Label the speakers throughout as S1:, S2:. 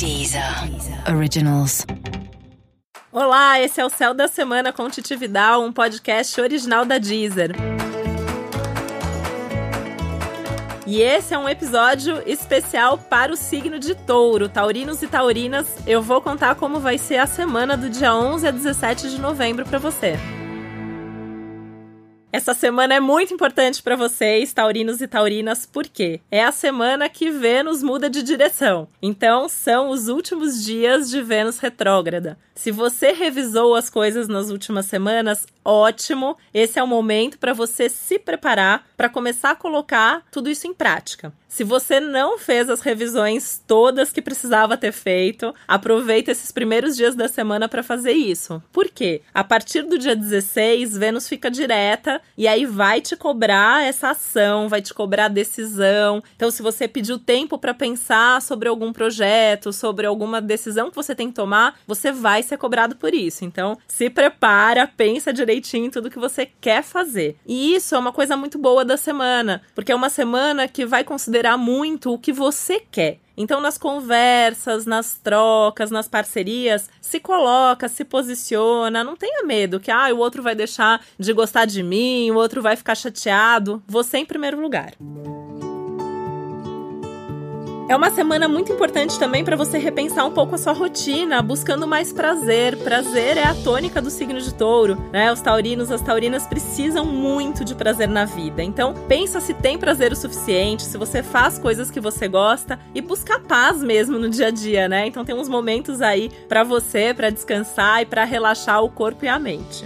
S1: Deezer Originals.
S2: Olá, esse é o Céu da Semana com Titi Vidal, um podcast original da Deezer. E esse é um episódio especial para o signo de Touro, taurinos e taurinas. Eu vou contar como vai ser a semana do dia 11 a 17 de novembro para você. Essa semana é muito importante para vocês, taurinos e taurinas, porque é a semana que Vênus muda de direção. Então, são os últimos dias de Vênus retrógrada. Se você revisou as coisas nas últimas semanas, ótimo. Esse é o momento para você se preparar para começar a colocar tudo isso em prática. Se você não fez as revisões todas que precisava ter feito, aproveita esses primeiros dias da semana para fazer isso. Por quê? A partir do dia 16, Vênus fica direta e aí vai te cobrar essa ação, vai te cobrar decisão. Então, se você pediu tempo para pensar sobre algum projeto, sobre alguma decisão que você tem que tomar, você vai ser cobrado por isso. Então, se prepara, pensa direitinho tudo que você quer fazer. E isso é uma coisa muito boa da semana, porque é uma semana que vai considerar considerar muito o que você quer. Então, nas conversas, nas trocas, nas parcerias, se coloca, se posiciona, não tenha medo que ah, o outro vai deixar de gostar de mim, o outro vai ficar chateado. Você em primeiro lugar. É uma semana muito importante também para você repensar um pouco a sua rotina, buscando mais prazer. Prazer é a tônica do signo de touro, né? Os taurinos, as taurinas precisam muito de prazer na vida. Então, pensa se tem prazer o suficiente, se você faz coisas que você gosta e busca paz mesmo no dia a dia, né? Então, tem uns momentos aí para você, para descansar e para relaxar o corpo e a mente.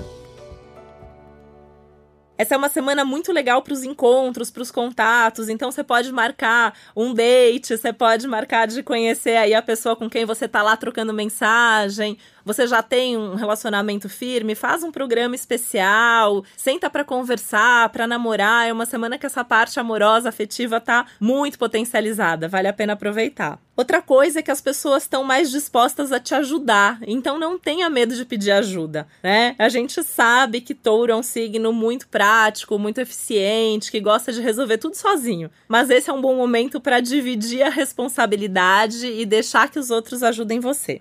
S2: Essa é uma semana muito legal para os encontros, para os contatos. Então você pode marcar um date, você pode marcar de conhecer aí a pessoa com quem você tá lá trocando mensagem, você já tem um relacionamento firme, faz um programa especial, senta para conversar, para namorar. É uma semana que essa parte amorosa, afetiva tá muito potencializada, vale a pena aproveitar. Outra coisa é que as pessoas estão mais dispostas a te ajudar, então não tenha medo de pedir ajuda, né? A gente sabe que touro é um signo muito prático, muito eficiente, que gosta de resolver tudo sozinho, mas esse é um bom momento para dividir a responsabilidade e deixar que os outros ajudem você.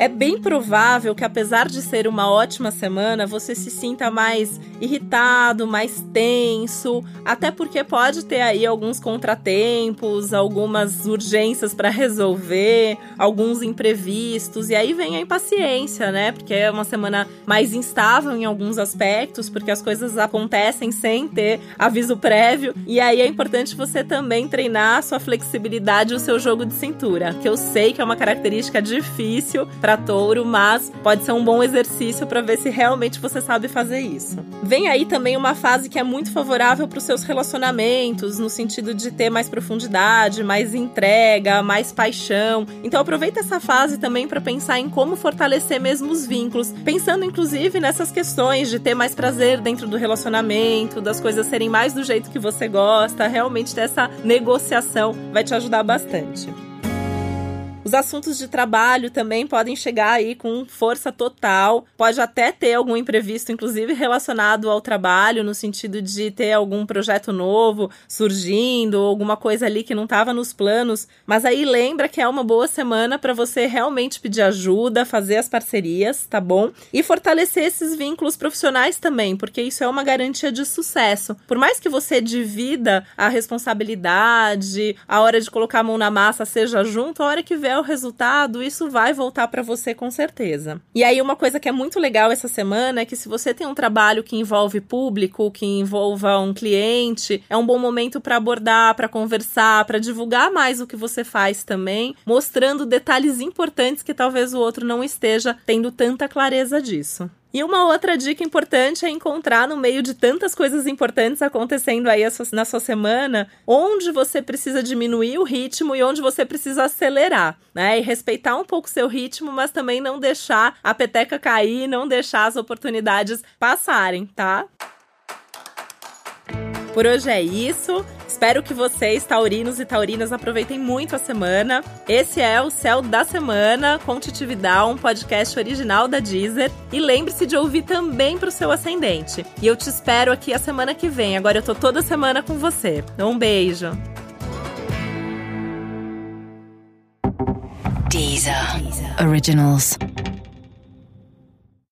S2: É bem provável que, apesar de ser uma ótima semana, você se sinta mais irritado, mais tenso, até porque pode ter aí alguns contratempos, algumas urgências para resolver, alguns imprevistos, e aí vem a impaciência, né? Porque é uma semana mais instável em alguns aspectos, porque as coisas acontecem sem ter aviso prévio, e aí é importante você também treinar a sua flexibilidade e o seu jogo de cintura, que eu sei que é uma característica difícil para para touro, mas pode ser um bom exercício para ver se realmente você sabe fazer isso. Vem aí também uma fase que é muito favorável para os seus relacionamentos, no sentido de ter mais profundidade, mais entrega, mais paixão. Então aproveita essa fase também para pensar em como fortalecer mesmo os vínculos, pensando inclusive nessas questões de ter mais prazer dentro do relacionamento, das coisas serem mais do jeito que você gosta, realmente ter essa negociação vai te ajudar bastante. Os assuntos de trabalho também podem chegar aí com força total. Pode até ter algum imprevisto, inclusive relacionado ao trabalho, no sentido de ter algum projeto novo surgindo, alguma coisa ali que não estava nos planos. Mas aí lembra que é uma boa semana para você realmente pedir ajuda, fazer as parcerias, tá bom? E fortalecer esses vínculos profissionais também, porque isso é uma garantia de sucesso. Por mais que você divida a responsabilidade, a hora de colocar a mão na massa seja junto, a hora que vier o resultado, isso vai voltar para você com certeza. E aí, uma coisa que é muito legal essa semana é que se você tem um trabalho que envolve público, que envolva um cliente, é um bom momento para abordar, para conversar, para divulgar mais o que você faz também, mostrando detalhes importantes que talvez o outro não esteja tendo tanta clareza disso. E uma outra dica importante é encontrar no meio de tantas coisas importantes acontecendo aí na sua semana, onde você precisa diminuir o ritmo e onde você precisa acelerar, né? E respeitar um pouco seu ritmo, mas também não deixar a peteca cair, não deixar as oportunidades passarem, tá? Por hoje é isso. Espero que vocês, taurinos e taurinas, aproveitem muito a semana. Esse é o Céu da Semana Contitividade, um podcast original da Deezer. E lembre-se de ouvir também para o seu ascendente. E eu te espero aqui a semana que vem. Agora eu tô toda semana com você. Um beijo.
S1: Deezer, Deezer. Originals.